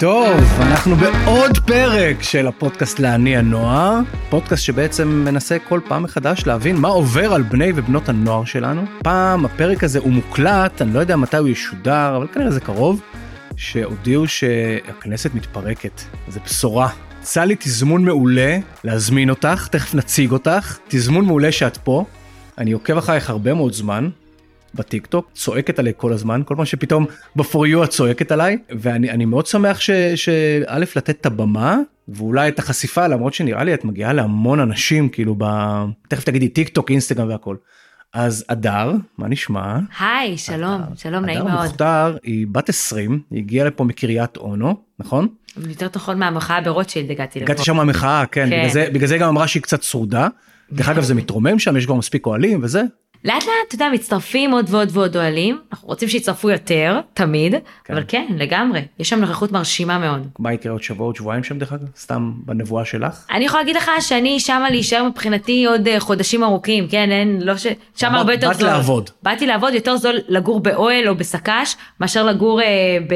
טוב, אנחנו בעוד פרק של הפודקאסט להניע נוער, פודקאסט שבעצם מנסה כל פעם מחדש להבין מה עובר על בני ובנות הנוער שלנו. פעם הפרק הזה הוא מוקלט, אני לא יודע מתי הוא ישודר, אבל כנראה זה קרוב, שהודיעו שהכנסת מתפרקת. זו בשורה. יצא לי תזמון מעולה להזמין אותך, תכף נציג אותך, תזמון מעולה שאת פה. אני עוקב אחרייך הרבה מאוד זמן, בטיק טוק, צועקת עליי כל הזמן, כל פעם שפתאום ב-for you את צועקת עליי, ואני מאוד שמח שא' לתת את הבמה, ואולי את החשיפה, למרות שנראה לי את מגיעה להמון אנשים, כאילו ב... תכף תגידי טיק טוק, אינסטגרם והכל. אז אדר, מה נשמע? היי, שלום, אדר, שלום, נעים מאוד. אדר מוכתר היא בת 20, היא הגיעה לפה מקריית אונו, נכון? יותר נכון מהמחאה ברוטשילד הגעתי לפה. הגעתי שם מהמחאה, כן, כן. בגלל, זה, בגלל זה גם אמרה שהיא קצת שרודה. דרך אגב זה מתרומם שם, יש כבר מספיק אוהלים וזה. לאט לאט, אתה יודע, מצטרפים עוד ועוד ועוד אוהלים, אנחנו רוצים שיצטרפו יותר, תמיד, כן. אבל כן, לגמרי, יש שם נוכחות מרשימה מאוד. מה יקרה עוד שבוע, עוד שבועיים שם דרך אגב? סתם בנבואה שלך? אני יכולה להגיד לך שאני שמה להישאר מבחינתי עוד אה, חודשים ארוכים, כן, אין, לא ש... שם הרבה יותר זול. באת לעבוד. באתי לעבוד, יותר זול לגור באוהל או בסק"ש, מאשר לגור אה, ב...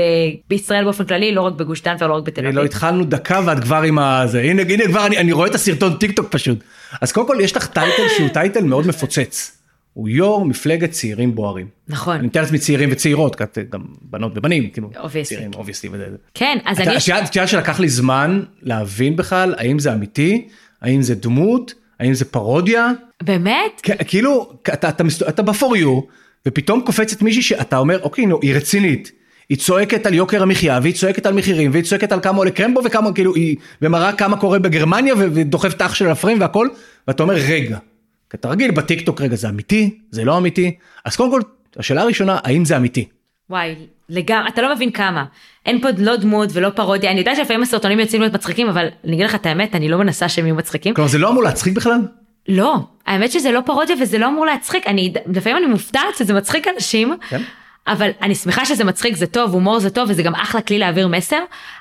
בישראל באופן כללי, לא רק בגוש דן ולא רק בתל אביב. לא התחלנו דקה ואת כבר עם הזה, הנה, הנה כבר אני, אני רואה את הסרטון טיק פשוט. אז קודם כל יש לך טייטל שהוא טייטל מאוד מפוצץ. הוא יו"ר מפלגת צעירים בוערים. נכון. אני מתאר לעצמי צעירים וצעירות, גם בנות ובנים, כאילו, צעירים, אובייסטי וזה. כן, אז אני... את יודעת שלקח לי זמן להבין בכלל האם זה אמיתי, האם זה דמות, האם זה פרודיה. באמת? כאילו, אתה, אתה, אתה ב-for you, ופתאום קופצת מישהי שאתה אומר, אוקיי, נו, היא רצינית. היא צועקת על יוקר המחיה, והיא צועקת על מחירים, והיא צועקת על כמה עולה קרמבו וכמה, כאילו, היא, ומראה כמה קורה בגרמניה, ודוחף את האח של הפריים והכל, ואתה אומר, רגע, כי אתה רגיל בטיק טוק רגע זה אמיתי זה לא אמיתי אז קודם כל השאלה הראשונה האם זה אמיתי. וואי לגמרי אתה לא מבין כמה אין פה לא דמות ולא פרודיה אני יודעת שלפעמים הסרטונים יוצאים להיות מצחיקים אבל אני אגיד לך את האמת אני לא מנסה שהם יהיו מצחיקים. כלומר זה לא אמור להצחיק בכלל? לא האמת שזה לא פרודיה וזה לא אמור להצחיק אני לפעמים אני מופתעת שזה מצחיק אנשים. כן? אבל אני שמחה שזה מצחיק זה טוב הומור זה טוב וזה גם אחלה כלי להעביר מסר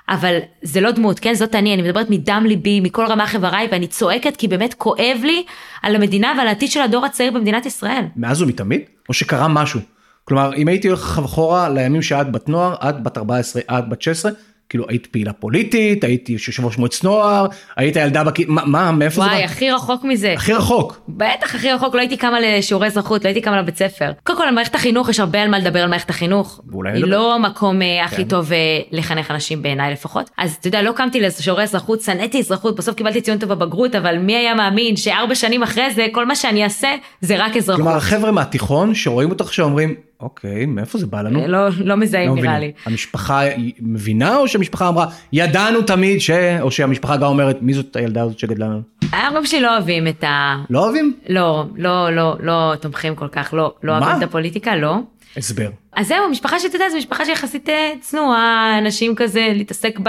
אבל זה לא דמות כן? זאת אני אני מדברת מדם ליבי מכל רמה חבריי ואני צועקת כי באמת כואב לי על המדינה ועל העתיד של הדור הצעיר במדינת ישראל. מאז ומתמיד? או שקרה משהו? כלומר אם הייתי הולך אחורה לימים שאת בת נוער את בת 14 את בת 16 כאילו היית פעילה פוליטית, הייתי יושב ראש מועצת נוער, היית ילדה בכיתה, מה, מה, מאיפה וואי, זה וואי, הכי רחוק מזה. הכי רחוק. בטח, הכי רחוק, לא הייתי קמה לשיעורי אזרחות, לא הייתי קמה לבית ספר. קודם כל, על מערכת החינוך יש הרבה על מה לדבר על מערכת החינוך. היא לא המקום אה, הכי כן. טוב אה, לחנך אנשים בעיניי לפחות. אז אתה יודע, לא קמתי לשיעורי אזרחות, שנאתי אזרחות, בסוף קיבלתי ציון טוב בבגרות, אבל מי היה מאמין שארבע שנים אחרי זה, כל מה שאני אעשה זה רק אזרחות. כלומר, החבר'ה מהתיכון שרואים אותך שאומרים, אוקיי, מאיפה זה בא לנו? לא, לא מזהים לא נראה לי. המשפחה מבינה או שהמשפחה אמרה, ידענו תמיד ש... או שהמשפחה גם אומרת, מי זאת הילדה הזאת שגדלה לנו? ההורים שלי לא אוהבים את ה... לא אוהבים? לא, לא, לא, לא תומכים כל כך, לא, לא אוהבים את הפוליטיקה, לא. הסבר. אז זהו, משפחה שאתה יודע, זו משפחה שיחסית אה, צנועה, אנשים כזה להתעסק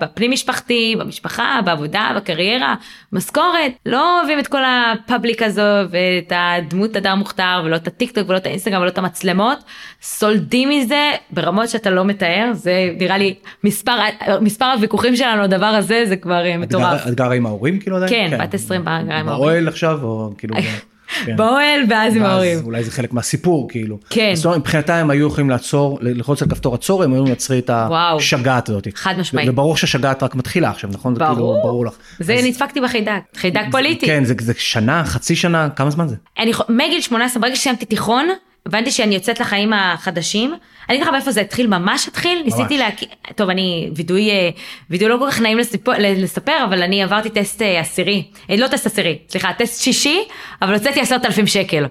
בפנים משפחתי, במשפחה, בעבודה, בקריירה, משכורת, לא אוהבים את כל הפאבליק הזו ואת הדמות הדר מוכתר ולא את הטיק טוק ולא את האינסטגרם ולא את המצלמות, סולדים מזה ברמות שאתה לא מתאר, זה נראה לי מספר, מספר הוויכוחים שלנו, הדבר הזה, זה כבר אה, מטורף. את גרה עם ההורים כאילו עדיין? כן, בת 20 גרה עם ההורים. באוהל עכשיו או כאילו? כן. באוהל ואז עם ההורים. אולי זה חלק מהסיפור כאילו. כן. אז מבחינתם הם היו יכולים לעצור, ללחוץ על כפתור עצור, הם היו מייצרים את השגעת הזאת. חד משמעית. וברור שהשגעת רק מתחילה עכשיו, נכון? ברור. זה כאילו ברור לך. זה אז... נדפקתי בחיידק, חיידק פוליטי. כן, זה, זה שנה, חצי שנה, כמה זמן זה? אני, מגיל 18, ברגע שסיימתי תיכון, הבנתי שאני יוצאת לחיים החדשים. אני אגיד לך מאיפה זה התחיל, ממש התחיל, ממש. ניסיתי להכיר, טוב אני וידוי, אה, וידוי לא כל כך נעים לספר, לספר אבל אני עברתי טסט אה, עשירי, אה, לא טסט עשירי, סליחה, טסט שישי, אבל הוצאתי עשרת אלפים שקל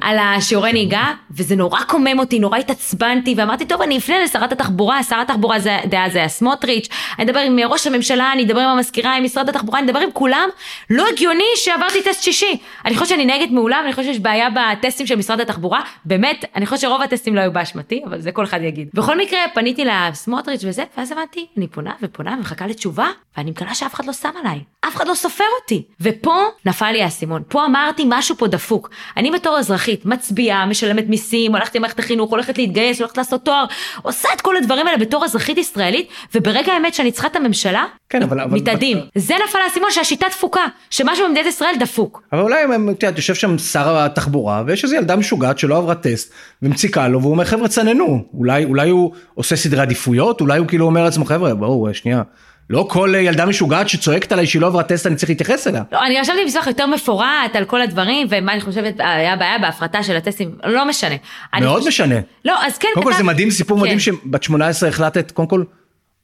על השיעורי נהיגה, וזה נורא קומם אותי, נורא התעצבנתי, ואמרתי טוב אני אפנה לשרת התחבורה, שר התחבורה דאז היה סמוטריץ', אני אדבר עם ראש הממשלה, אני אדבר עם המזכירה, עם משרד התחבורה, אני אדבר עם כולם, לא הגיוני שעברתי טסט שישי. אני חושבת שאני נגד מעולם, אני חושבת שיש בעיה בטסטים של משרד התחבורה, באמת, אני חושבת שרוב הטסטים לא היו באשמתי, אבל זה כל אחד יגיד. בכל מקרה, פניתי לסמוטריץ' וזה, ואז הבנתי, אני פונה ופונה ומחכה לתשובה, ואני מגלה שאף אחד לא שם עליי, אף אחד לא סופר אותי. ופה נפל לי האסימון, פה אמרתי משהו פה דפוק. אני בתור אזרחית מצביעה, משלמת מיסים, הולכת למערכת החינוך, הולכת להתגייס, הולכת לעשות תואר, עושה את כל הדברים האלה בתור אזרחית ישראלית, וברגע האמת שאני צריכה את הממשלה, כן, אבל- אבל- מתאדים. זה נפל האסימון שהשיטה דפוקה, שמשהו במדינת ישראל דפוק. אבל אולי, את יודעת, יושב שם שר התחבורה, ויש איזו ילדה משוגעת שלא עברה טסט, ומציקה לו, והוא אומר, חבר'ה, צננו. אולי, אולי הוא עושה סדרי עדיפויות, אולי הוא כאילו אומר לעצמו, חבר'ה, בואו, שנייה. לא כל אה, ילדה משוגעת שצועקת עליי שהיא לא עברה טסט, אני צריך להתייחס אליה. לא, אני רשמתי מסמך יותר מפורט על כל הדברים, ומה אני חושבת היה בעיה בהפרטה של הטסטים, לא משנה. מאוד חוש- משנה. לא, אז כן, קודם כל זה מדהים, סיפור כן. מדהים שבת 18 החלטת, קודם כל,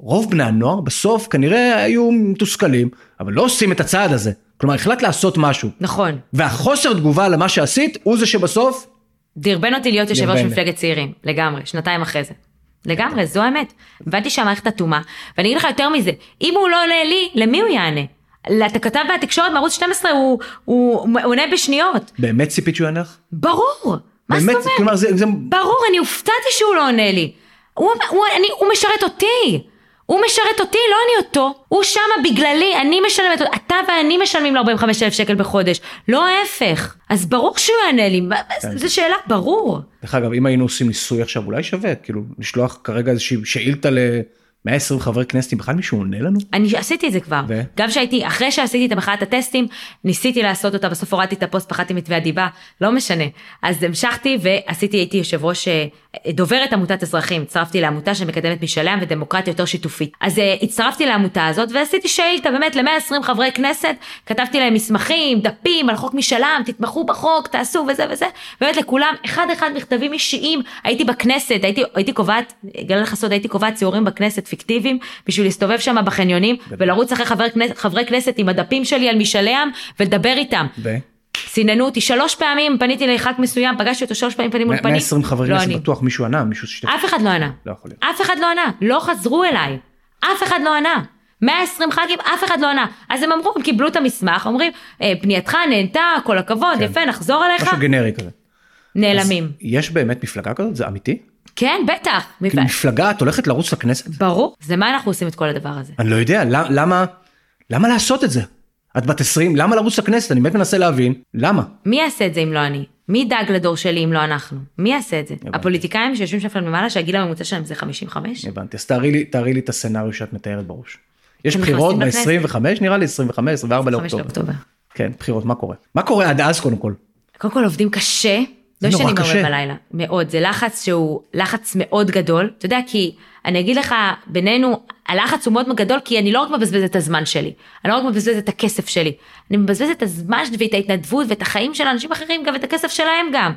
רוב בני הנוער בסוף כנראה היו מתוסכלים, אבל לא עושים את הצעד הזה. כלומר, החלטת לעשות משהו. נכון. והחוסר תגובה למה שעשית, הוא זה שבסוף, דרבן אותי להיות יושב ראש. מפלגת צעירים, לגמרי, שנתיים אחרי זה. לגמרי, זו האמת. הבנתי שהמערכת אטומה, ואני אגיד לך יותר מזה, אם הוא לא עונה לי, למי הוא יענה? אתה כתב בתקשורת מערוץ 12, הוא, הוא, הוא עונה בשניות. באמת ציפית שהוא יענה לך? ברור. מה זאת אומרת? כלומר, זה, זה, ברור, אני הופתעתי שהוא לא עונה לי. הוא, הוא, אני, הוא משרת אותי. הוא משרת אותי, לא אני אותו. הוא שמה בגללי, אני משלמת, אתה ואני משלמים לו 45 אלף שקל בחודש, לא ההפך. אז ברור שהוא יענה לי, כן. זו שאלה, ברור. דרך אגב, אם היינו עושים ניסוי עכשיו, אולי שווה, כאילו, לשלוח כרגע איזושהי שאילתה ל-120 חברי כנסת, אם בכלל מישהו עונה לנו? אני עשיתי את זה כבר. ו? גם שהייתי, אחרי שעשיתי את המחאת הטסטים, ניסיתי לעשות אותה, בסוף הורדתי את הפוסט, פחדתי מתביעת דיבה, לא משנה. אז המשכתי ועשיתי, הייתי יושב ראש, אה, דוברת עמותת אזרחים, הצטרפתי לעמותה שמקדמת משאלי עם ודמוקרטיה יותר שיתופית. אז אה, הצטרפתי לעמותה הזאת ועשיתי שאילתה באמת ל-120 חברי כנסת, כתבתי להם מסמכים, דפים על חוק משאל עם, תתמכו בחוק, תעשו וזה וזה, באמת לכולם, אחד אחד מכתבים אישיים, הייתי בכנסת, הייתי, הייתי קובעת, אגלה לך סוד, הייתי קובעת ציורים בכנסת פיקטיביים, בשביל להסתובב שם בחניונים, ולרוץ אחרי חבר, חברי כנסת עם הדפים שלי על משאלי עם, ולדבר איתם. ו? סיננו אותי שלוש פעמים, פניתי לח"כ מסוים, פגשתי אותו שלוש פעמים פנים מול פנים. 120 חברי לא. בטוח מישהו ענה, מישהו ששתף. אף אחד לא ענה. לא יכול להיות. אף אחד לא ענה. לא חזרו אליי. אף אחד לא ענה. 120 ח"כים, אף אחד לא ענה. אז הם אמרו, הם קיבלו את המסמך, אומרים, "אה, פנייתך נהנתה, כל הכבוד, כן. יפה, נחזור אליך. משהו גנרי כזה. נעלמים. יש באמת מפלגה כזאת? זה אמיתי? כן, בטח. כאילו מפלגה, את הולכת לרוץ לכנסת? ברור. זה מה אנחנו עושים את כל הדבר הזה. אני לא יודע, למה, למה, למה לעשות את זה? את בת 20, למה לרוץ לכנסת? אני באמת מנסה להבין, למה? מי יעשה את זה אם לא אני? מי ידאג לדור שלי אם לא אנחנו? מי יעשה את זה? הפוליטיקאים שיושבים שם למעלה שהגיל הממוצע שלהם זה 55? הבנתי, אז תארי לי, תארי לי את הסצנריו שאת מתארת בראש. יש בחירות נכנסים ב-25 נראה לי, 25, 24 5 לאוקטובר. לאוקטובר. כן, בחירות, מה קורה? מה קורה עד אז קודם כל? קודם כל עובדים קשה, לא ישנים קשה. הרבה בלילה, מאוד, זה לחץ שהוא לחץ מאוד גדול, אתה יודע כי אני אגיד לך בינינו הלחץ הוא מאוד גדול כי אני לא רק מבזבזת את הזמן שלי, אני לא רק מבזבזת את הכסף שלי, אני מבזבזת את הזמן ואת ההתנדבות ואת החיים של אנשים אחרים גם ואת הכסף שלהם גם.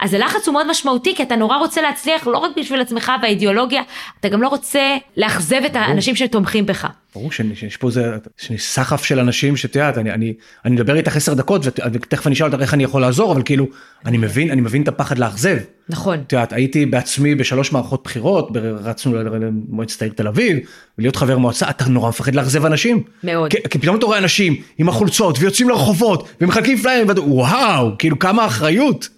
אז הלחץ הוא מאוד משמעותי כי אתה נורא רוצה להצליח לא רק בשביל עצמך והאידיאולוגיה, אתה גם לא רוצה לאכזב את האנשים שתומכים בך. ברור שיש פה איזה סחף של אנשים שאת יודעת, אני, אני, אני מדבר איתך עשר דקות ותכף אני אשאל אותך איך אני יכול לעזור, אבל כאילו, אני מבין, אני מבין את הפחד לאכזב. נכון. את יודעת, הייתי בעצמי בשלוש מערכות בחירות, רצנו למועצת העיר תל אביב, ולהיות חבר מועצה, אתה נורא מפחד לאכזב אנשים. מאוד. כי, כי פתאום אתה רואה אנשים עם החולצות ויוצאים לרחובות ומחלקים פליירים, ואתה- וואו, כאילו כמה אחריות.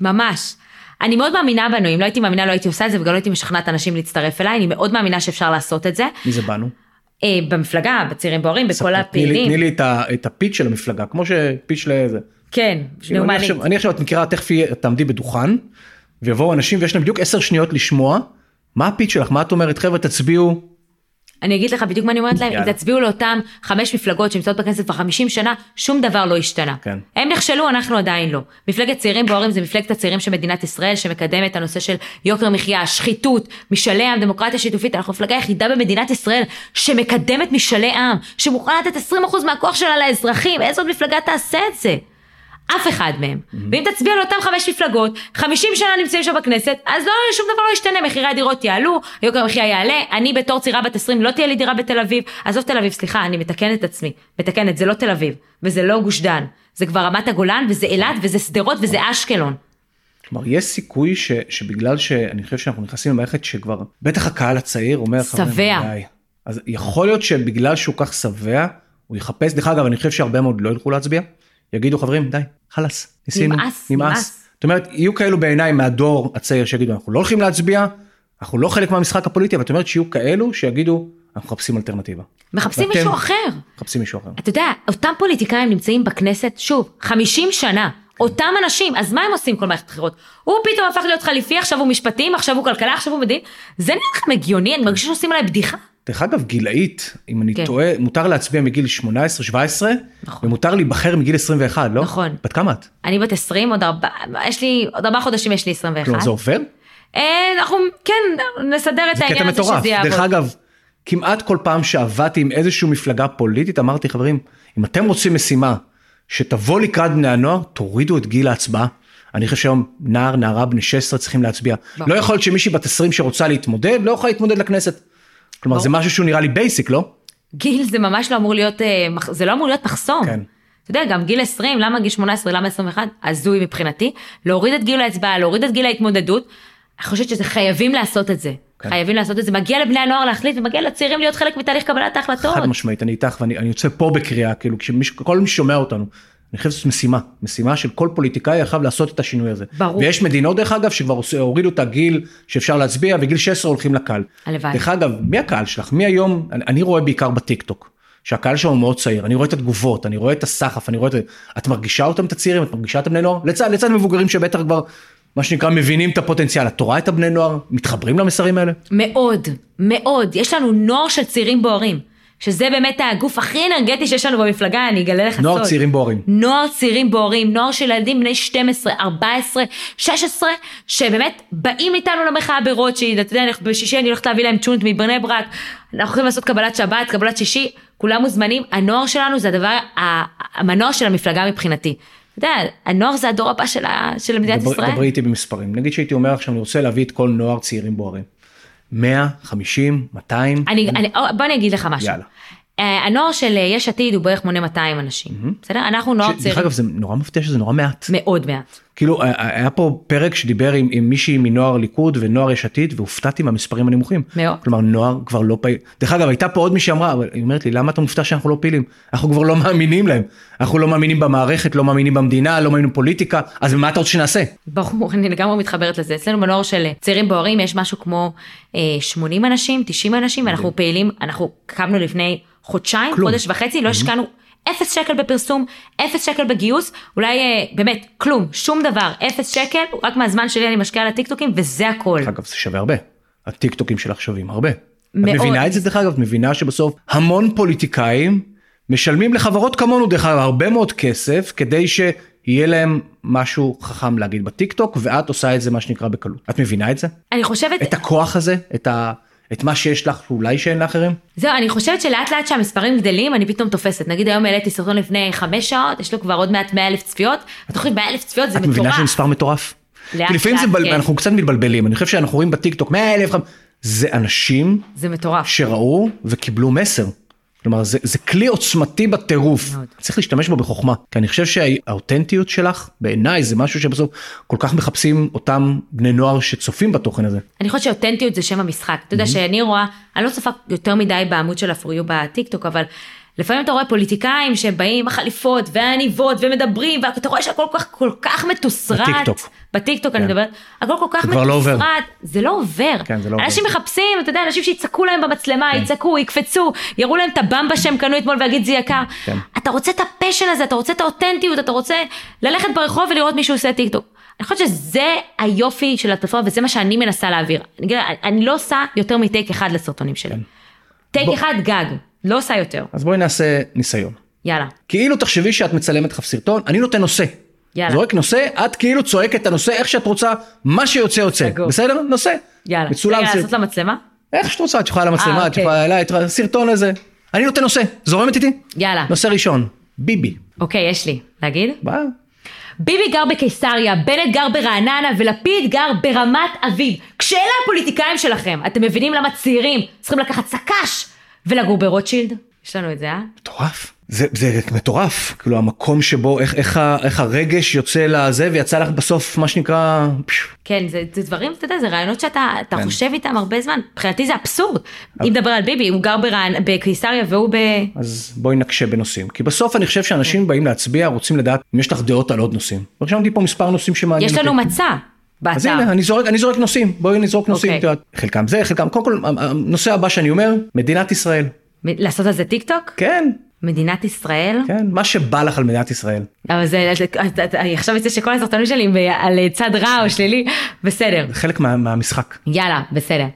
ממש. אני מאוד מאמינה בנו, אם לא הייתי מאמינה לא הייתי עושה את זה וגם לא הייתי משכנעת אנשים להצטרף אליי, אני מאוד מאמינה שאפשר לעשות את זה. מי זה בנו? אה, במפלגה, בצעירים בוערים, בכל לי, הפעילים. תני לי את, ה, את הפיץ' של המפלגה, כמו שפיץ' לזה. כן, אני, נאומנית. עכשיו, אני עכשיו, את מכירה, תכף תעמדי בדוכן, ויבואו אנשים ויש להם בדיוק עשר שניות לשמוע, מה הפיץ' שלך, מה את אומרת, חבר'ה תצביעו, אני אגיד לך בדיוק מה אני אומרת להם, אם יאללה. תצביעו לאותם חמש מפלגות שנמצאות בכנסת כבר 50 שנה, שום דבר לא השתנה. כן. הם נכשלו, אנחנו עדיין לא. מפלגת צעירים בוערים זה מפלגת הצעירים של מדינת ישראל, שמקדמת את הנושא של יוקר מחיה, שחיתות, משאלי עם, דמוקרטיה שיתופית. אנחנו המפלגה היחידה במדינת ישראל שמקדמת משאלי עם, שמוכנה לתת 20% מהכוח שלה לאזרחים, איזו מפלגה תעשה את זה? אף אחד מהם. ואם תצביע לאותם חמש מפלגות, 50 שנה נמצאים שם בכנסת, אז לא, שום דבר לא ישתנה, מחירי הדירות יעלו, יוקר המחיה יעלה, אני בתור צעירה בת 20 לא תהיה לי דירה בתל אביב, עזוב תל אביב, סליחה, אני מתקנת את עצמי, מתקנת, זה לא תל אביב, וזה לא גוש דן, זה כבר רמת הגולן, וזה אילת, וזה שדרות, וזה אשקלון. כלומר יש סיכוי ש, שבגלל שאני חושב שאנחנו נכנסים למערכת שכבר, בטח הקהל הצעיר אומר, "חברים, שבע. די." אז יכול להיות שבגלל שהוא כך שבע, הוא יחפש, דרך אגב אני חושב שהרבה מאוד לא ילכו להצביע, יגידו חברים די, חלאס, ניסינו, נמאס, נמאס. זאת אומרת, יהיו כאלו בעיניי מהדור הצעיר שיגידו אנחנו לא הולכים להצביע, אנחנו לא חלק מהמשחק הפוליטי, אבל זאת אומרת שיהיו כאלו שיגידו אנחנו מחפשים אלטרנטיבה. מחפשים ואתם? מישהו אחר. מחפשים מישהו אחר. אתה יודע, אותם פוליטיקאים נמצאים בכנסת, שוב, 50 שנה. אותם אנשים, אז מה הם עושים כל מערכת בחירות? הוא פתאום הפך להיות חליפי, עכשיו הוא משפטים, עכשיו הוא כלכלה, עכשיו הוא מדין. זה נראה לכם הגיוני, אני מרגישה שעושים עליי בדיחה. דרך אגב, גילאית, אם אני כן. טועה, מותר להצביע מגיל 18-17, נכון. ומותר להיבחר מגיל 21, לא? נכון. בת כמה את? אני בת 20, עוד ארבע, יש לי, עוד ארבעה חודשים יש לי 21. כלומר, זה עובר? אה, אנחנו, כן, נסדר את זה קטע העניין הזה מטורף. שזה יעבוד. דרך אגב, כמעט כל פעם שעבדתי עם איזושהי מפלגה פוליטית, אמרתי, חברים, אם אתם רוצים משימה שתבוא לקראת בני הנוער, תורידו את גיל ההצבעה. אני חושב שהיום נער, נערה, בני 16 צריכים להצביע. ברור. לא יכול להיות שמישהי בת 20 שרוצה להתמודד, לא יכולה להתמודד לכנסת. כלומר. זה משהו שהוא נראה לי basic, לא? גיל זה ממש לא אמור להיות, אה, זה לא אמור להיות מחסום. כן. אתה יודע, גם גיל 20, למה גיל 18, למה 21? הזוי מבחינתי. להוריד את גיל ההצבעה, להוריד את גיל ההתמודדות. אני חושבת שזה חייבים לעשות את זה. כן. חייבים לעשות את זה. מגיע לבני הנוער להחליט ומגיע לצעירים להיות חלק מתהליך קבלת ההחלטות. חד משמעית, אני איתך ואני אני יוצא פה בקריאה, כאילו, כשכל מי ששומע אותנו, אני חושב שזאת משימה, משימה של כל פוליטיקאי חייב לעשות את השינוי הזה. ברור. ויש מדינות דרך אגב שכבר הורידו את הגיל שאפשר להצביע, וגיל 16 הולכים לקהל. הלוואי. דרך אגב, מי הקהל שלך? מי היום, אני, אני רואה בעיקר בטיק טוק, שהקהל שם הוא מאוד צעיר, אני רואה את התגובות, אני רואה את הסחף, אני רואה את... את מרגישה אותם, את הצעירים, את מרגישה את הבני נוער? לצד, לצד מבוגרים שבטח כבר, מה שנקרא, מבינים את הפוטנציאל. את רואה את הבני נוער? מתחברים למסרים האלה? מאוד, מאוד. יש לנו נוער של צעירים בוערים. שזה באמת הגוף הכי אנרגטי שיש לנו במפלגה, אני אגלה לך סוד. נוער צעירים בוערים. נוער צעירים בוערים, נוער של ילדים בני 12, 14, 16, שבאמת באים איתנו למחאה ברוטשילד, אתה יודע, בשישי אני הולכת להביא להם צ'ונט מבני ברק, אנחנו הולכים לעשות קבלת שבת, קבלת שישי, כולם מוזמנים, הנוער שלנו זה הדבר, המנוע של המפלגה מבחינתי. אתה יודע, הנוער זה הדור הבא של, של מדינת דבר- ישראל. דברי איתי במספרים. נגיד שהייתי אומר עכשיו, אני רוצה להביא את כל נוער צעירים בוערים. 100, 50, 200? אני, אני, בוא אני אגיד לך משהו. יאללה. אה, הנוער של אה, יש עתיד הוא בערך מונה 200 אנשים, בסדר? אנחנו נוער דרך צעירים אגב, זה נורא מפתיע שזה נורא מעט. מאוד מעט. כאילו, היה- היה פה פרק שדיבר עם, עם מישהי מנוער ליכוד ונוער יש עתיד, והופתעתי מהמספרים הנמוכים. מאוד. כלומר, נוער כבר לא פעיל. דרך אגב, הייתה פה עוד מי שאמרה, אבל היא אומרת לי, למה אתה מופתע שאנחנו לא פעילים? אנחנו כבר לא מאמינים להם. אנחנו לא מאמינים במערכת, לא מאמינים במדינה, לא מאמינים בפוליטיקה, אז מה אתה רוצה שנעשה? ברור, אני לגמרי מתחברת לזה. אצלנו בנוער של אה, צעירים בוערים יש משהו כמו אה, 80 אנשים, 90 אנשים, ואנחנו פעילים, אנחנו קמנו לפני חודשיים, כלום. חודש וחצי, לא השקענו אפס שקל בפרסום, אפס שקל בגיוס, אולי אה, באמת, כלום, שום דבר, אפס שקל, רק מהזמן שלי אני משקיעה על הטיקטוקים, וזה הכל. דרך אגב, זה שווה הרבה. הטיקטוקים שלך שווים הרבה. מאוד. את מבינה את זה דרך אגב? את מבינה שבסוף המון פוליטיקאים משלמים לחברות כמונו דרך אגב הרבה מאוד כסף כדי שיהיה להם משהו חכם להגיד בטיקטוק ואת עושה את זה מה שנקרא בקלות. את מבינה את זה? אני חושבת, את הכוח הזה? את, ה... את מה שיש לך שאולי שאין לאחרים? זהו, אני חושבת שלאט לאט שהמספרים גדלים, אני פתאום תופסת. נגיד היום העליתי סרטון לפני חמש שעות, יש לו כבר עוד מעט 100 אלף צפיות, התוכנית 100 אלף צפיות זה את מבינה מטורף. שזה מספר מטורף? לאט לפעמים זה לאט, בל... כן. אנחנו קצת מתבלבלים אני חושב שאנחנו רואים בטיקטוק 100 אלף זה אנשים זה מטורף. שראו וקיבלו מסר. כלומר זה, זה כלי עוצמתי בטירוף מאוד. צריך להשתמש בו בחוכמה כי אני חושב שהאותנטיות שלך בעיניי זה משהו שבסוף כל כך מחפשים אותם בני נוער שצופים בתוכן הזה. אני חושבת שאותנטיות זה שם המשחק. אתה יודע שאני רואה, אני לא צופה יותר מדי בעמוד של הפוריו בטיקטוק, אבל לפעמים אתה רואה פוליטיקאים שבאים עם החליפות והעניבות ומדברים, ואתה רואה שהכל כל כך, כל כך מתוסרט. בטיקטוק. בטיקטוק אני כן. מדברת, הכל כל כך זה כבר לא עובר. מתוסרט, זה לא עובר. כן, זה לא אנשים עובר. מחפשים, אתה יודע, אנשים שיצעקו להם במצלמה, כן. יצעקו, יקפצו, יראו להם את הבמבה שהם קנו אתמול ויגיד זה יקר. כן. אתה רוצה את ה passion הזה, אתה רוצה את האותנטיות, אתה רוצה ללכת ברחוב ולראות מישהו עושה טיקטוק. אני חושבת שזה היופי של הפלטפורמה וזה מה שאני מנסה להעביר. אני, אני לא עושה יותר מטייק אחד לסרטונים שלי. טייק בוא- אחד גג, לא עושה יותר. אז בואי נעשה ניסיון. יאללה. כאילו תחשבי שאת מצלמת לך סרטון אני נותן נושא. יאללה. זורק נושא את כאילו צועקת את הנושא איך שאת רוצה מה שיוצא יוצא סגור. בסדר נושא. יאללה. מצולם רגע, סרט- לעשות למצלמה? איך שאת רוצה את יכולה למצלמה אה, את אוקיי. יכולה אליי את הסרטון הזה. אני נותן נושא זורמת איתי? יאללה. נושא ראשון ביבי. אוקיי, יש לי. להגיד? מה? ביבי גר בקיסריה, בנט גר ברעננה ולפיד גר ברמת אביב. כשאלה הפוליטיקאים שלכם, אתם מבינים למה צעירים צריכים לקחת סק"ש ולגור ברוטשילד? יש לנו את זה, אה? מטורף. זה, זה מטורף כאילו המקום שבו איך, איך, איך הרגש יוצא לזה ויצא לך בסוף מה שנקרא כן, זה, זה דברים, אתה יודע, זה רעיונות שאתה אתה כן. חושב איתם הרבה זמן. מבחינתי זה אבסורד. אם נדבר על ביבי, הוא גר ברענ... בקיסריה והוא ב... אז בואי נקשה בנושאים כי בסוף אני חושב שאנשים באים להצביע רוצים לדעת אם יש לך דעות על עוד נושאים. רשמתי פה מספר נושאים שמעניינים יש לנו אותי. מצע. אז באתר. הנה, אני זורק, אני זורק נושאים, בואי נזרוק נושאים, אוקיי. את יודעת. חלקם זה, חלקם, קודם כל, הנושא הבא שאני אומר, מדינת ישראל. מ- לעשות על זה טיק טוק? כן, מדינת ישראל? כן, מה שבא לך על מדינת ישראל. אבל זה, אני עכשיו יוצא שכל הסרטונים שלי ב- על צד רע או שלילי, בסדר. זה חלק מה, מהמשחק. יאללה, בסדר.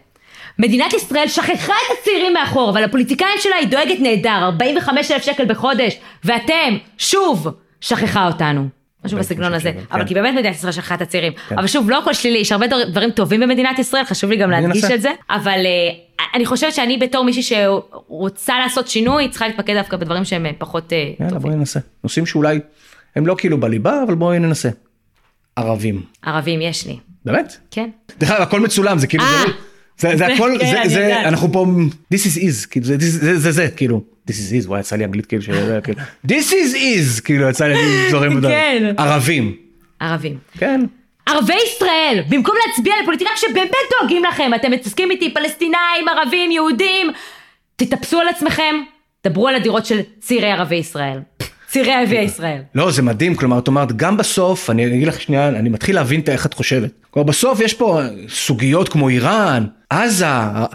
מדינת ישראל שכחה את הצעירים מאחור, אבל הפוליטיקאים שלה היא דואגת נהדר, 45 אלף שקל בחודש, ואתם, שוב, שכחה אותנו. משהו בסגנון הזה, כן. אבל כי באמת מדינת ישראל שכחה את הצעירים. כן. אבל שוב, לא הכל שלילי, יש הרבה דבר- דברים טובים במדינת ישראל, חשוב לי גם להדגיש. את זה, אבל אה, אני חושבת שאני בתור מישהי שרוצה לעשות שינוי, צריכה להתמקד דווקא בדברים שהם אה, פחות אה, יאללה, טובים. בואי ננסה. נושאים שאולי הם לא כאילו בליבה, אבל בואי ננסה. ערבים. ערבים יש לי, באמת? כן. דרך אגב, הכל מצולם, זה כאילו, אה. זה, זה, הכל, כן, זה, זה. אנחנו פה, this is is, כאילו, זה, זה, זה, זה, כאילו, this is is, וואי, יצא לי אנגלית כאילו, שזה, כאילו, this is is, כאילו, יצא לי דברים, כן. ערבים, ערבים. כן, ערבי ישראל, במקום להצביע לפוליטיקאים שבאמת דואגים לכם, אתם מתעסקים איתי פלסטינאים, ערבים, יהודים, תתאפסו על עצמכם, דברו על הדירות של צעירי ערבי ישראל. צעירי ערבי ישראל. לא, זה מדהים, כלומר, את אומרת, גם בסוף, אני אגיד לך שנייה, אני מתחיל להבין איך את חושבת. כלומר, בסוף יש פה סוגיות כמו איראן, עזה,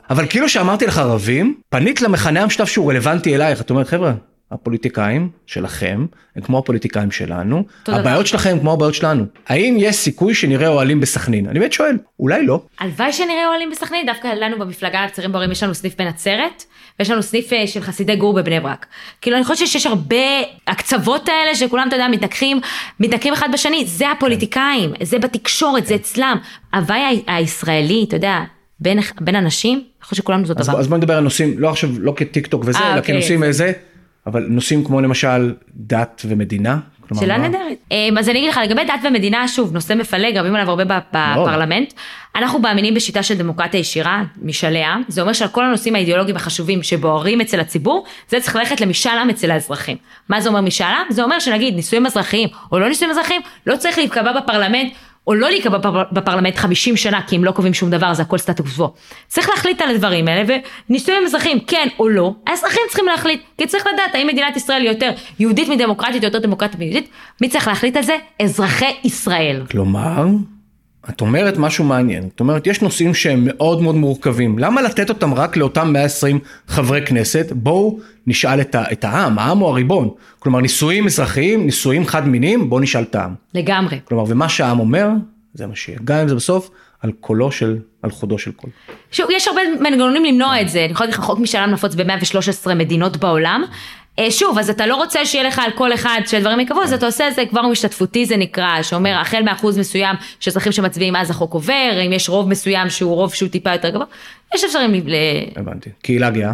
אבל כאילו שאמרתי לך ערבים, פנית למכנה המשותף שהוא רלוונטי אלייך, את אומרת, חבר'ה, הפוליטיקאים שלכם הם כמו הפוליטיקאים שלנו, דבר. הבעיות שלכם הם כמו הבעיות שלנו. האם יש סיכוי שנראה אוהלים בסכנין? אני באמת שואל, אולי לא. הלוואי שנראה אוהלים בסכנין, דווקא לנו במפלגה לצעירים בהורים יש לנו סניף בנצרת, ויש לנו סניף אה, של חסידי גור בבני ברק. כאילו אני חושבת שיש הרבה הקצוות האלה שכולם, אתה יודע, מתנגחים, מתנגחים אחד בשני, זה הפוליטיקאים, זה בתקשורת, זה אצלם. ההוואי ה- הישראלי, אתה יודע, בין, בין אנשים, אני חושבת שכולנו אז, דבר. אז בוא נדבר על נושאים, לא עכשיו, לא כטיק טוק וזה, אה, אלא אוקיי. כנושאים איזה, אבל נושאים כמו למשל דת ומדינה. כלומר, שאלה מה- נהדרת. אמ, אז אני אגיד לך, לגבי דת ומדינה, שוב, נושא מפלג, רבים עליו הרבה בפרלמנט. אנחנו מאמינים בשיטה של דמוקרטיה ישירה, משאלי עם. זה אומר שעל כל הנושאים האידיאולוגיים החשובים שבוערים אצל הציבור, זה צריך ללכת למשאל עם אצל האזרחים. מה זה אומר משאל עם? זה אומר שנגיד נישואים אזרחיים או לא נישואים אזרחיים, לא צריך להיקבע בפרלמנט. או לא להיקבע בפר- בפרלמנט 50 שנה, כי הם לא קובעים שום דבר, זה הכל סטטוס קוו. צריך להחליט על הדברים האלה, ונישואים אזרחיים כן או לא, האזרחים צריכים להחליט, כי צריך לדעת האם מדינת ישראל היא יותר יהודית מדמוקרטית או יותר דמוקרטית מיהודית, מי צריך להחליט על זה? אזרחי ישראל. כלומר, את אומרת משהו מעניין, את אומרת יש נושאים שהם מאוד מאוד מורכבים, למה לתת אותם רק לאותם 120 חברי כנסת? בואו נשאל את, ה, את העם, העם הוא הריבון. כלומר נישואים אזרחיים, נישואים חד מיניים, בואו נשאל את העם. לגמרי. כלומר, ומה שהעם אומר, זה מה שיהיה, גם אם זה בסוף על קולו של, על חודו של קול. שוב, יש הרבה מנגנונים למנוע את זה, אני יכולה להגיד לך, חוק משאל עם נפוץ ב-113 מדינות בעולם. אה, שוב, אז אתה לא רוצה שיהיה לך על כל אחד שהדברים ייקבעו, אז אתה עושה את זה כבר השתתפותי זה נקרא, שאומר החל מאחוז מסוים של אזרחים שמצביעים אז החוק עובר, אם יש רוב מסוים שהוא רוב שהוא טיפה יותר גבוה, יש אפשרים, ל- הבנתי. קהילה גאה.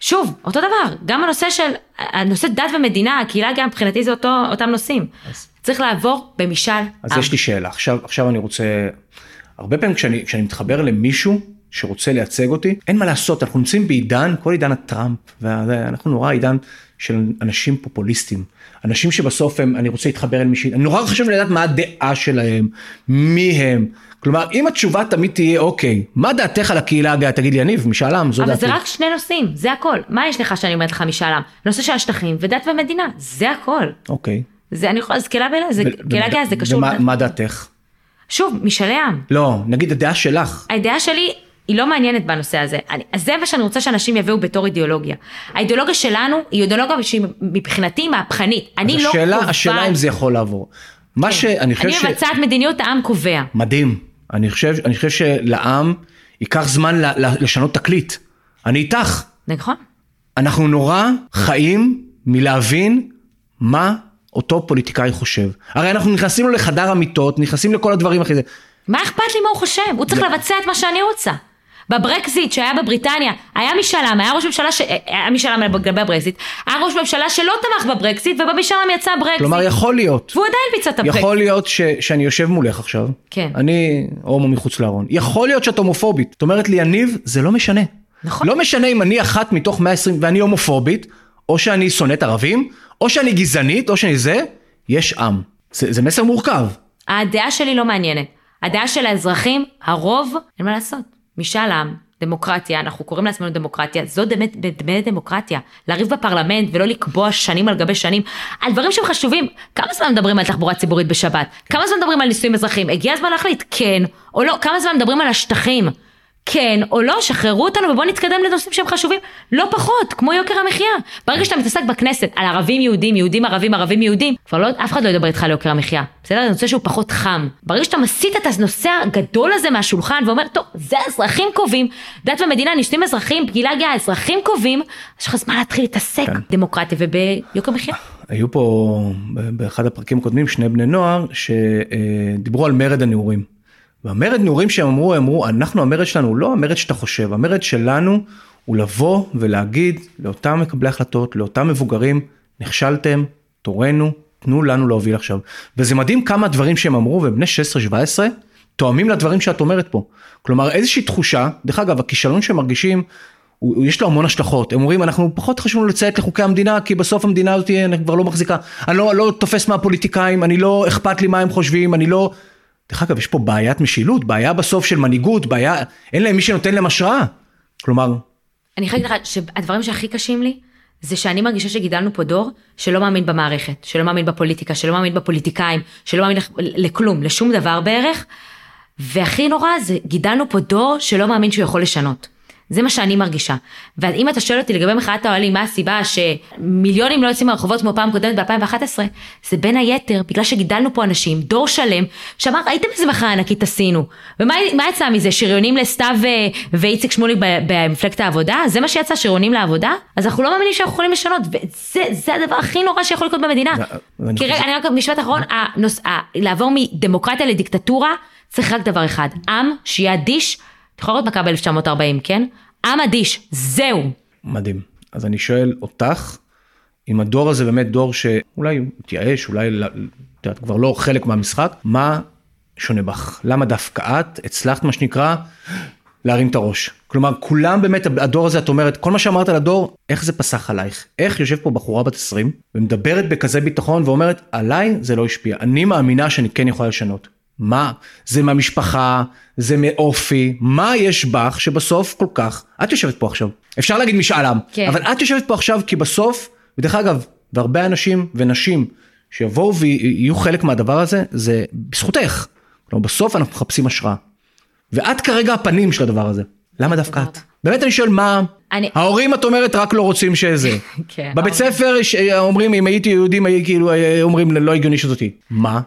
שוב, אותו דבר, גם הנושא של, הנושא דת ומדינה, הקהילה גם מבחינתי זה אותו, אותם נושאים. צריך לעבור במשאל אז עם. יש לי שאלה, עכשיו, עכשיו אני רוצה, הרבה פעמים כשאני, כשאני מתחבר למישהו שרוצה לייצג אותי, אין מה לעשות, אנחנו נמצאים בעידן, כל עידן הטראמפ, ואנחנו נורא עידן של אנשים פופוליסטים, אנשים שבסוף הם, אני רוצה להתחבר אל מישהי, אני נורא חשוב לדעת מה הדעה שלהם, מי הם, כלומר אם התשובה תמיד תהיה אוקיי, מה דעתך על הקהילה הגאה, תגיד לי יניב, משאל עם, זו אבל דעתי. זה רק שני נושאים, זה הכל. מה יש לך שאני אומרת לך משאל עם? נושא של השטחים ודת ומדינה, זה הכל. אוקיי. זה אני יכולה, אז קהילה בין, זה ו- גאה, זה קשור. ומה מה דעתך? שוב, משאלי עם. לא, נגיד הדעה שלך. הדעה שלי היא לא מעניינת בנושא הזה. אני, אז זה מה שאני רוצה שאנשים יביאו בתור אידיאולוגיה. האידיאולוגיה שלנו היא אידיאולוגיה שהיא מבחינתי מהפכנית. אני לא השאלה, קובעת. השאלה אם זה יכול לעבור. מה שאני חושב אני ש... מבצעת מדיניות, העם קובע. מדהים. אני חושב, אני חושב שלעם ייקח זמן ל- ל- לשנות תקליט. אני איתך. נכון? אנחנו נורא חיים מלהבין מה אותו פוליטיקאי חושב. הרי אנחנו נכנסים לו לחדר המיטות, נכנסים לכל הדברים אחרי זה. מה אכפת לי מה הוא חושב? הוא צריך לבצע את מה שאני רוצה. בברקזיט שהיה בבריטניה, היה משאל עם, היה ראש ממשלה, ש... היה משאל עם לגבי הברקזיט, היה ראש ממשלה שלא תמך בברקזיט, ובמשאל עם יצא ברקזיט. כלומר, יכול להיות. והוא עדיין ביצע את הברקזיט. יכול להיות ש, שאני יושב מולך עכשיו, כן. אני הומו מחוץ לארון, יכול להיות שאת הומופובית, את אומרת לי יניב, זה לא משנה. נכון. לא משנה אם אני אחת מתוך 120 ואני הומופובית, או שאני שונאת ערבים, או שאני גזענית, או שאני זה, יש עם. זה, זה מסר מורכב. הדעה שלי לא מעניינת. הדעה של האזרחים, הרוב, אין מה לעשות. משאל עם, דמוקרטיה, אנחנו קוראים לעצמנו דמוקרטיה, זו באמת, באמת דמוקרטיה. לריב בפרלמנט ולא לקבוע שנים על גבי שנים על דברים שהם חשובים. כמה זמן מדברים על תחבורה ציבורית בשבת? כמה זמן מדברים על נישואים אזרחיים? הגיע הזמן להחליט כן או לא. כמה זמן מדברים על השטחים? כן או לא, שחררו אותנו ובואו נתקדם לנושאים שהם חשובים, לא פחות, כמו יוקר המחיה. ברגע שאתה מתעסק בכנסת על ערבים יהודים, יהודים ערבים, ערבים יהודים, כבר לא, אף אחד לא ידבר איתך על יוקר המחיה. בסדר? זה נושא שהוא פחות חם. ברגע שאתה מסיט את הנושא הגדול הזה מהשולחן ואומר, טוב, זה האזרחים קובעים, דת ומדינה, נישואים אזרחים, פגילה גאה, האזרחים קובעים, יש לך זמן להתחיל להתעסק כן. דמוקרטיה וביוקר מחיה. היו פה באחד הפרקים הקודמים שני בני נוער שדיברו על מרד הנעורים. והמרד נעורים שהם אמרו, הם אמרו, אנחנו המרד שלנו הוא לא המרד שאתה חושב, המרד שלנו הוא לבוא ולהגיד לאותם מקבלי החלטות, לאותם מבוגרים, נכשלתם, תורנו, תנו לנו להוביל עכשיו. וזה מדהים כמה דברים שהם אמרו, ובני 16-17 תואמים לדברים שאת אומרת פה. כלומר איזושהי תחושה, דרך אגב הכישלון שהם מרגישים, יש לו המון השלכות, הם אומרים אנחנו פחות חשוב לנו לציית לחוקי המדינה כי בסוף המדינה הזאת כבר לא מחזיקה, אני לא, לא תופס מהפוליטיקאים, אני לא אכפת לי מה הם חושבים, אני לא, דרך אגב, יש פה בעיית משילות, בעיה בסוף של מנהיגות, בעיה, אין להם מי שנותן להם השראה. כלומר... אני חייבת לך שהדברים שהכי קשים לי, זה שאני מרגישה שגידלנו פה דור שלא מאמין במערכת, שלא מאמין בפוליטיקה, שלא מאמין בפוליטיקאים, שלא מאמין לכלום, לשום דבר בערך. והכי נורא זה גידלנו פה דור שלא מאמין שהוא יכול לשנות. זה מה שאני מרגישה. ואם אתה שואל אותי לגבי מחאת האוהלים, מה הסיבה שמיליונים לא יוצאים מהרחובות כמו פעם קודמת ב-2011, זה בין היתר בגלל שגידלנו פה אנשים, דור שלם, שאמר, ראיתם איזה מחאה ענקית עשינו. ומה יצא מזה? שריונים לסתיו ואיציק שמוליק במפלגת העבודה? זה מה שיצא, שריונים לעבודה? אז אנחנו לא מאמינים שאנחנו יכולים לשנות, וזה הדבר הכי נורא שיכול לקרות במדינה. כי רגע, אני רק משפט אחרון, לעבור מדמוקרטיה לדיקטטורה, צריך רק דבר אחד, עם שיהיה אדיש את יכולה לראות מכבי 1940, כן? עם אדיש, זהו. מדהים. אז אני שואל אותך, אם הדור הזה באמת דור שאולי מתייאש, אולי את יודעת, כבר לא חלק מהמשחק, מה שונה בך? למה דווקא את הצלחת מה שנקרא להרים את הראש? כלומר כולם באמת הדור הזה את אומרת כל מה שאמרת על הדור איך זה פסח עלייך איך יושב פה בחורה בת 20 ומדברת בכזה ביטחון ואומרת עליי זה לא השפיע אני מאמינה שאני כן יכולה לשנות. מה? זה מהמשפחה, זה מאופי, מה יש בך שבסוף כל כך, את יושבת פה עכשיו, אפשר להגיד משאל עם, כן. אבל את יושבת פה עכשיו כי בסוף, ודרך אגב, והרבה אנשים ונשים שיבואו ויהיו חלק מהדבר הזה, זה בזכותך. כלומר, בסוף אנחנו מחפשים השראה. ואת כרגע הפנים של הדבר הזה. למה דווקא את? באמת אני שואל מה, אני... ההורים את אומרת רק לא רוצים שזה. כן. בבית ספר אומרים אם הייתי יהודים כאילו אומרים לא הגיוני שזאתי. מה?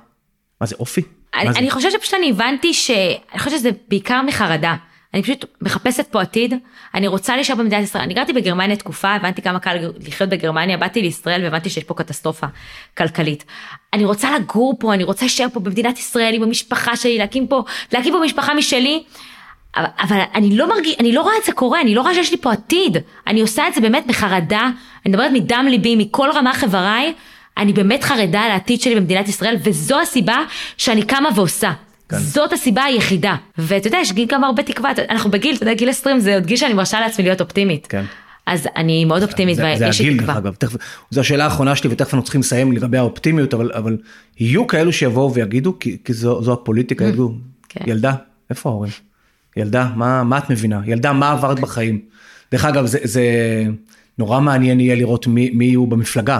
מה זה אופי? אני, אני חושבת שפשוט אני הבנתי ש... אני חושבת שזה בעיקר מחרדה. אני פשוט מחפשת פה עתיד, אני רוצה להישאר במדינת ישראל. אני גרתי בגרמניה תקופה, הבנתי כמה קל לחיות בגרמניה, באתי לישראל והבנתי שיש פה קטסטרופה כלכלית. אני רוצה לגור פה, אני רוצה להישאר פה במדינת ישראל עם המשפחה שלי, להקים פה, להקים פה משפחה משלי. אבל, אבל אני לא מרגיש, אני לא רואה את זה קורה, אני לא רואה שיש לי פה עתיד. אני עושה את זה באמת בחרדה, אני מדברת מדם ליבי, מכל רמ"ח איבריי. אני באמת חרדה על העתיד שלי במדינת ישראל, וזו הסיבה שאני קמה ועושה. כן. זאת הסיבה היחידה. ואתה יודע, יש גם הרבה תקווה, אנחנו בגיל, אתה יודע, גיל 20 זה עוד גיל שאני מרשה לעצמי להיות אופטימית. כן. אז אני מאוד אופטימית ויש לי תקווה. זה הגיל דרך אגב, תכף, זו השאלה האחרונה שלי ותכף אנחנו צריכים לסיים לגבי האופטימיות, אבל, אבל יהיו כאלו שיבואו ויגידו, כי, כי זו, זו הפוליטיקה, mm, יגידו, כן. ילדה, איפה ההורים? ילדה, מה, מה את מבינה? ילדה, מה עברת בחיים? דרך אגב, זה, זה נורא מעניין יהיה לראות מי, מי יהיו במפלגה.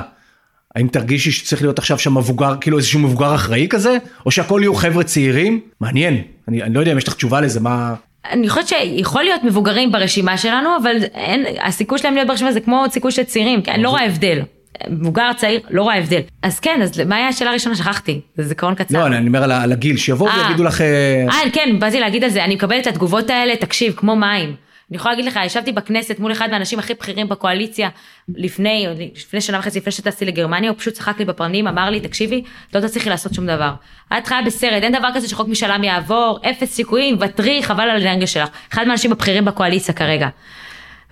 האם תרגישי שצריך להיות עכשיו שם מבוגר, כאילו איזשהו מבוגר אחראי כזה? או שהכל יהיו חבר'ה צעירים? מעניין. אני, אני לא יודע אם יש לך תשובה לזה, מה... אני חושבת שיכול להיות מבוגרים ברשימה שלנו, אבל אין, הסיכוי שלהם להיות ברשימה זה כמו סיכוי של צעירים, כי אני לא רואה הבדל. מבוגר צעיר לא רואה הבדל אז כן אז מה היה השאלה הראשונה שכחתי זה זיכרון קצר. לא אני אומר על הגיל שיבואו אה. ויגידו לך. אה, אה כן באתי להגיד על זה אני מקבלת את התגובות האלה תקשיב כמו מים. אני יכולה להגיד לך, ישבתי בכנסת מול אחד מהאנשים הכי בכירים בקואליציה לפני, לפני שנה וחצי, לפני שטסתי לגרמניה, הוא פשוט צחק לי בפרנים, אמר לי, תקשיבי, לא תצליחי לעשות שום דבר. את חיה בסרט, אין דבר כזה שחוק משאל יעבור, אפס סיכויים, ותרי, חבל על האנרגיה שלך. אחד מהאנשים הבכירים בקואליציה כרגע.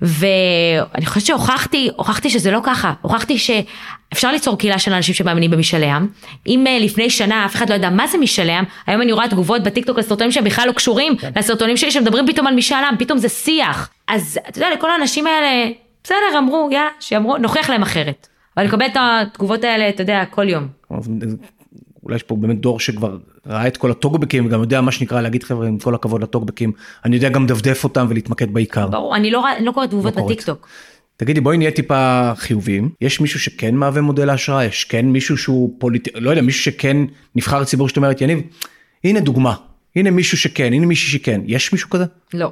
ואני חושבת שהוכחתי, הוכחתי שזה לא ככה, הוכחתי שאפשר ליצור קהילה של אנשים שמאמינים במשאלי עם. אם uh, לפני שנה אף אחד לא ידע מה זה משאלי עם, היום אני רואה תגובות בטיקטוק לסרטונים שהם בכלל לא קשורים כן. לסרטונים שלי שמדברים פתאום על משאל עם, פתאום זה שיח. אז אתה יודע, לכל האנשים האלה, בסדר, אמרו, יאללה, שיאמרו, נוכיח להם אחרת. אבל מקבלת את התגובות האלה, אתה יודע, כל יום. אולי יש פה באמת דור שכבר ראה את כל הטוקבקים וגם יודע מה שנקרא להגיד חבר'ה עם כל הכבוד לטוקבקים אני יודע גם לדפדף אותם ולהתמקד בעיקר. ברור, אני לא, לא קוראת תגובות לא קוראת. בטיקטוק. תגידי בואי נהיה טיפה חיוביים. יש מישהו שכן מהווה מודל השראה יש כן מישהו שהוא פוליטי לא יודע מישהו שכן נבחר ציבור שאת אומרת יניב הנה דוגמה הנה מישהו שכן הנה מישהו שכן יש מישהו כזה? לא.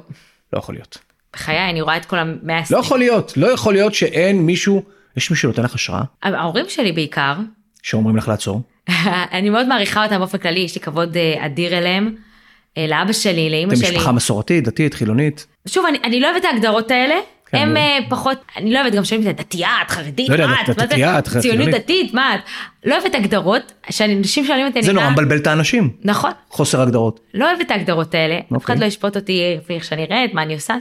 לא יכול להיות. בחיי, אני רואה את כל המאה לא יכול להיות לא יכול להיות שאין מישהו יש מישהו שנותן לך השראה? ההורים שלי בעיקר, שאומרים לך לעצור אני מאוד מעריכה אותם באופן כללי, יש לי כבוד אה, אדיר אליהם. אה, לאבא שלי, לאימא אתם שלי. משפחה מסורתית דתית חילונית שוב, אני, אני לא אוהבת את ההגדרות האלה. כן, הם לא. פחות, אני לא אוהבת גם שואלים אותי, דתייה, את חרדית, לא מה את, זה, דתייה, את חילונית?" ציונות דתית, מה את, לא אוהבת הגדרות, שאנשים שואלים אותי, זה אני נורא מבלבל את האנשים נכון, חוסר הגדרות לא אוהבת את ההגדרות האלה, אף אוקיי. אחד לא ישפוט אותי לפי איך שאני נראית, מה אני עושה.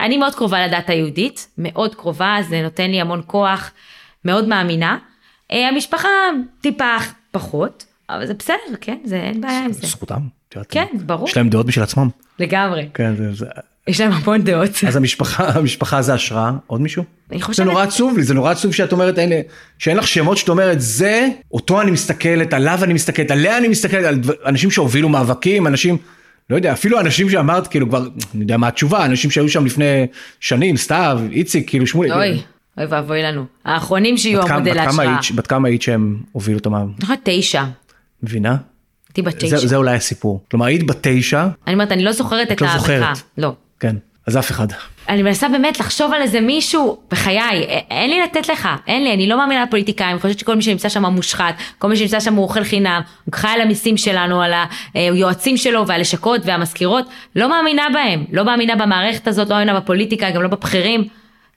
אני מאוד קרובה לדת היהודית, מאוד קרובה, זה נותן לי המון כוח, מאוד מאמינה. המשפחה טיפה פחות, אבל זה בסדר, כן, זה אין בעיה עם זה. זכותם. כן, ברור, יש להם דעות בשביל עצמם. לגמרי. כן, זה, זה... יש להם המון דעות. אז המשפחה המשפחה זה השראה עוד מישהו? אני זה חושבת, נורא עצוב לי זה נורא עצוב שאת אומרת אין, שאין לך שמות שאת אומרת זה אותו אני מסתכלת עליו אני מסתכלת עליה אני מסתכלת על אנשים שהובילו מאבקים אנשים לא יודע אפילו אנשים שאמרת כאילו כבר אני יודע מה התשובה אנשים שהיו שם לפני שנים סתיו איציק כאילו שמולי. אוי, אוי ואבוי לנו. האחרונים שיהיו המודל. היית- בת כמה היית שהם הובילו את? אני חושבת תשע, מבינה? הייתי בת זה, תשע. זה אולי הסיפור. כלומר היית בת תשע אני אומרת, אני לא זוכרת את לא המחאה. זוכרת. לא. כן אז אף אחד. אני מנסה באמת לחשוב על איזה מישהו, בחיי, אין לי לתת לך, אין לי, אני לא מאמינה לפוליטיקאים, אני חושבת שכל מי שנמצא שם מושחת, כל מי שנמצא שם הוא אוכל חינם, הוא חי על המיסים שלנו, על היועצים שלו והלשכות והמזכירות, לא מאמינה בהם, לא מאמינה במערכת הזאת, לא מאמינה בפוליטיקה, גם לא בבכירים,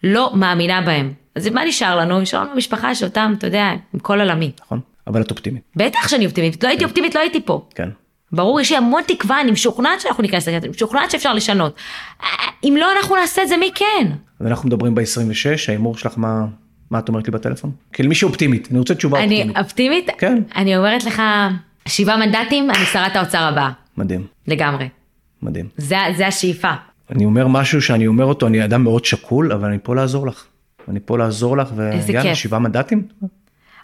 לא מאמינה בהם. אז מה נשאר לנו? נשאר לנו משפחה שאותם, אתה יודע, עם כל עולמי. נכון? אבל את אופטימית. בטח שאני אופטימית, לא הייתי אופטימית, לא הייתי פה. כן. ברור, יש לי המון תקווה, אני משוכנעת שאנחנו ניכנס לכנסת, אני משוכנעת שאפשר לשנות. אה, אם לא אנחנו נעשה את זה, מי כן? אז אנחנו מדברים ב-26 ההימור שלך מה מה את אומרת לי בטלפון? כאילו מישהי אופטימית אני רוצה תשובה אני אופטימית. אופטימית? כן. אני אומרת לך, שבעה מנדטים, אני שרת האוצר הבאה. מדהים לגמרי. מדהים. זה, זה השאיפה. אני אומר משהו שאני אומר אותו אני אדם מאוד שקול אבל אני פה לעזור לך. אני פה לעזור לך ויאללה. שבעה מנדטים?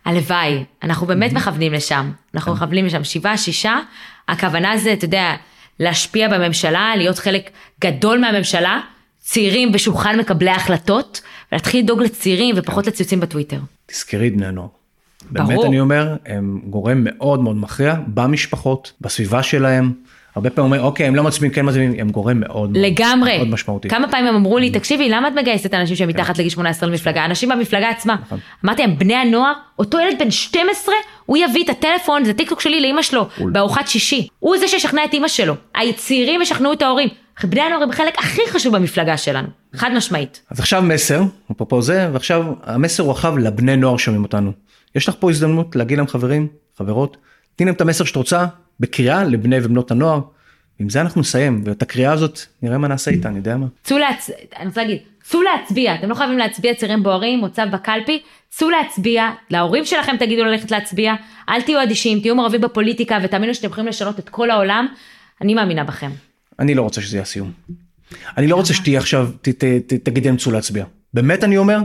הלוואי, אנחנו באמת מכוונים לשם. אנחנו כן. מכוונים לשם. שבעה, שישה, הכוונה זה, אתה יודע, להשפיע בממשלה, להיות חלק גדול מהממשלה, צעירים בשולחן מקבלי ההחלטות, ולהתחיל לדאוג לצעירים ופחות לציוצים בטוויטר. תזכרי את בני הנוער. באמת ברור. אני אומר הם גורם מאוד מאוד מכריע במשפחות בסביבה שלהם. הרבה פעמים אומרים אוקיי הם לא מצביעים כן מצביעים הם גורם מאוד לגמרי. מאוד משמעותי. כמה פעמים הם אמרו לי, תקשיבי, למה את מגייסת אנשים שהם מתחת לגיל 18 למפלגה? אנשים במפלגה עצמה. נכון. אמרתי להם, בני הנוער, אותו ילד בן 12, הוא יביא את הטלפון, זה טיקטוק שלי לאימא שלו, בארוחת שישי. הוא זה שישכנע את אימא שלו. הצעירים ישכנעו את ההורים. בני הנוער הם החלק הכי חשוב במפלגה שלנו. חד משמעית. אז עכשיו מסר, אפרופו זה, ועכשיו המסר עכשיו לבני נוער שומעים אותנו. יש לך פה הזדמנות להגיד להם חברים, חברות, תני להם את המסר שאת רוצה בקריאה לבני ובנות הנוער. עם זה אנחנו נסיים, ואת הקריאה הזאת נראה מה נעשה איתה, אני יודע מה. צאו להצ... אני רוצה להגיד, צאו להצביע, אתם לא חייבים להצביע צעירים בוערים, מוצב בקלפי, צאו להצביע, להורים שלכם תגידו ללכת להצביע, אל תהיו אדישים, תהיו מעורבים בפוליטיקה ותאמינו שאתם יכולים לשנות את כל העולם, אני מאמינה בכם. אני לא רוצה שזה יהיה הסיום. אני לא רוצה שתהיה עכשיו, תגידי להם צאו להצביע. באמת אני אומר,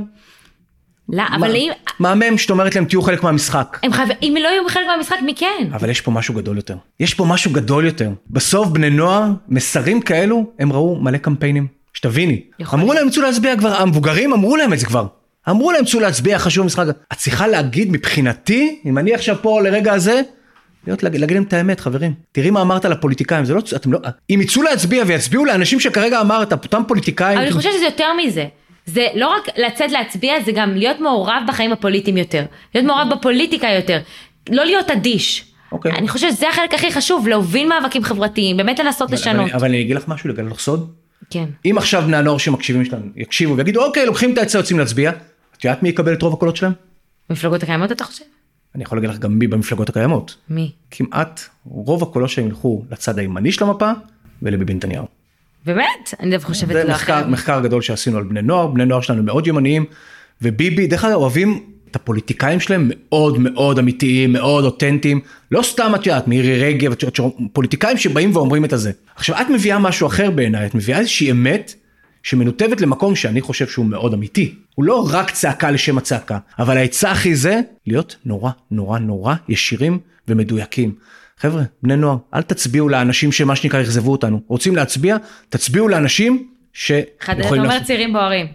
לא, אבל אם, מהמם שאת אומרת להם תהיו חלק מהמשחק. הם חייבים, אם לא יהיו חלק מהמשחק, מי כן? אבל יש פה משהו גדול יותר. יש פה משהו גדול יותר. בסוף בני נוער, מסרים כאלו, הם ראו מלא קמפיינים. שתביני. אמרו. להם צאו להצביע כבר, המבוגרים אמרו להם את זה כבר. אמרו להם צאו להצביע, חשוב משחק. את צריכה להגיד מבחינתי, אם אני עכשיו פה לרגע הזה, להיות, להגיד, להגיד להם את האמת חברים. תראי מה אמרת לפוליטיקאים, זה לא, אתם לא, אם יצאו להצביע ויצביעו לאנשים שכרגע אמרת, אותם פוליטיקאים, אבל אני חושבת שזה יותר מזה. זה לא רק לצאת להצביע, זה גם להיות מעורב בחיים הפוליטיים יותר. להיות מעורב בפוליטיקה יותר. לא להיות אדיש. אוקיי. אני חושבת שזה החלק הכי חשוב, להוביל מאבקים חברתיים, באמת לנסות אבל, לשנות. אבל, אבל אני אגיד לך משהו, לגלות לך סוד. כן. אם עכשיו בני הנוער שמקשיבים שלנו יקשיבו ויגידו אוקיי לוקחים את העצה יוצאים להצביע, את יודעת מי יקבל את רוב הקולות שלהם? מפלגות הקיימות אתה חושב? אני יכול להגיד לך גם מי במפלגות הקיימות. מי? כמעט רוב הקולות שלהם ילכו לצד הימני של המפה ולביבי נתניהו. באמת? אני דווקא חושבת זה לא מחקר. מחקר גדול שעשינו על בני נוער, בני נוער שלנו מאוד ימניים וביבי דרך אגב אוהבים את הפוליטיקאים שלהם מאוד מאוד אמיתיים מאוד אותנטיים לא סתם את יודעת מירי רגב פוליטיקאים שבאים ואומרים את הזה. עכשיו את מביאה משהו אחר בעיניי את מביאה איזושהי אמת שמנותבת למקום שאני חושב שהוא מאוד אמיתי. הוא לא רק צעקה לשם הצעקה אבל העצה הכי זה להיות נורא נורא נורא ישירים ומדויקים. חבר'ה, בני נוער, אל תצביעו לאנשים שמה שנקרא אכזבו אותנו. רוצים להצביע? תצביעו לאנשים שיכולים. אתה אומר צעירים בוערים.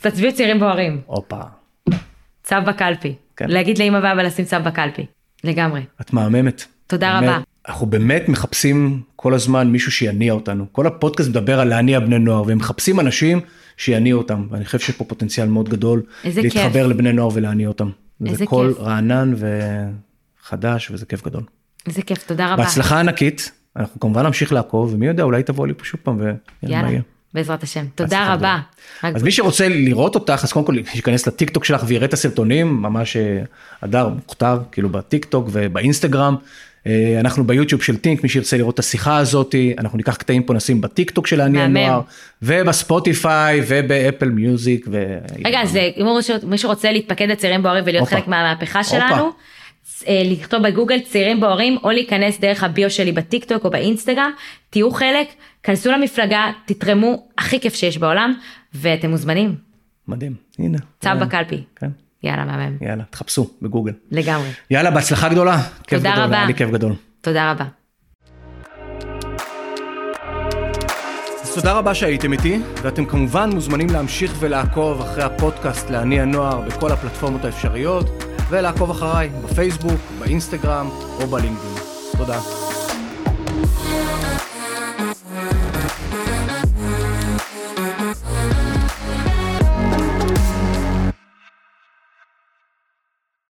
תצביעו צעירים בוערים. הופה. צו בקלפי. כן. להגיד לאמא ואבא לשים צו בקלפי. לגמרי. את מהממת. תודה באמת, רבה. אנחנו באמת מחפשים כל הזמן מישהו שיניע אותנו. כל הפודקאסט מדבר על להניע בני נוער, והם מחפשים אנשים שיניעו אותם. ואני חושב שיש פה פוטנציאל מאוד גדול. להתחבר כיף. לבני נוער ולהניע אותם. איזה כיף. זה קול רענן וחדש, וזה כיף גדול. איזה כיף, תודה רבה. בהצלחה ענקית. אנחנו כמובן נמשיך לעקוב, ומי יודע, אולי תבוא לי פה שוב פעם ויאללה. בעזרת השם. תודה רבה. אז מי שרוצה לראות אותך, אז קודם כל שיכנס לטיק טוק שלך ויראה את הסרטונים, ממש אה, הדר מוכתר, כאילו בטיק טוק ובאינסטגרם. אה, אנחנו ביוטיוב של טינק, מי שירצה לראות את השיחה הזאת, אנחנו ניקח קטעים פה נשים בטיק טוק של בני הנוער, ובספוטיפיי ובאפל מיוזיק. ו... רגע, אז אם מי שרוצה להתפקד לצעירים בוערים ולהיות חלק מהמהפכה שלנו, אה, לכתוב בגוגל צעירים בוערים או להיכנס דרך ה bio שלי בטיק טוק או באינסטגרם, תהיו חלק, כנסו למפלגה, תתרמו, הכי כיף שיש בעולם, ואתם מוזמנים. מדהים, הנה. צו בקלפי. כן. יאללה, מהמם. יאללה, תחפשו בגוגל. לגמרי. יאללה, בהצלחה גדולה. תודה רבה. היה לי כיף גדול. תודה רבה. אז תודה רבה שהייתם איתי, ואתם כמובן מוזמנים להמשיך ולעקוב אחרי הפודקאסט לעני הנוער בכל הפלטפורמות האפשריות, ולעקוב אחריי בפייסבוק, באינסטגרם או בלינקדאין. תודה.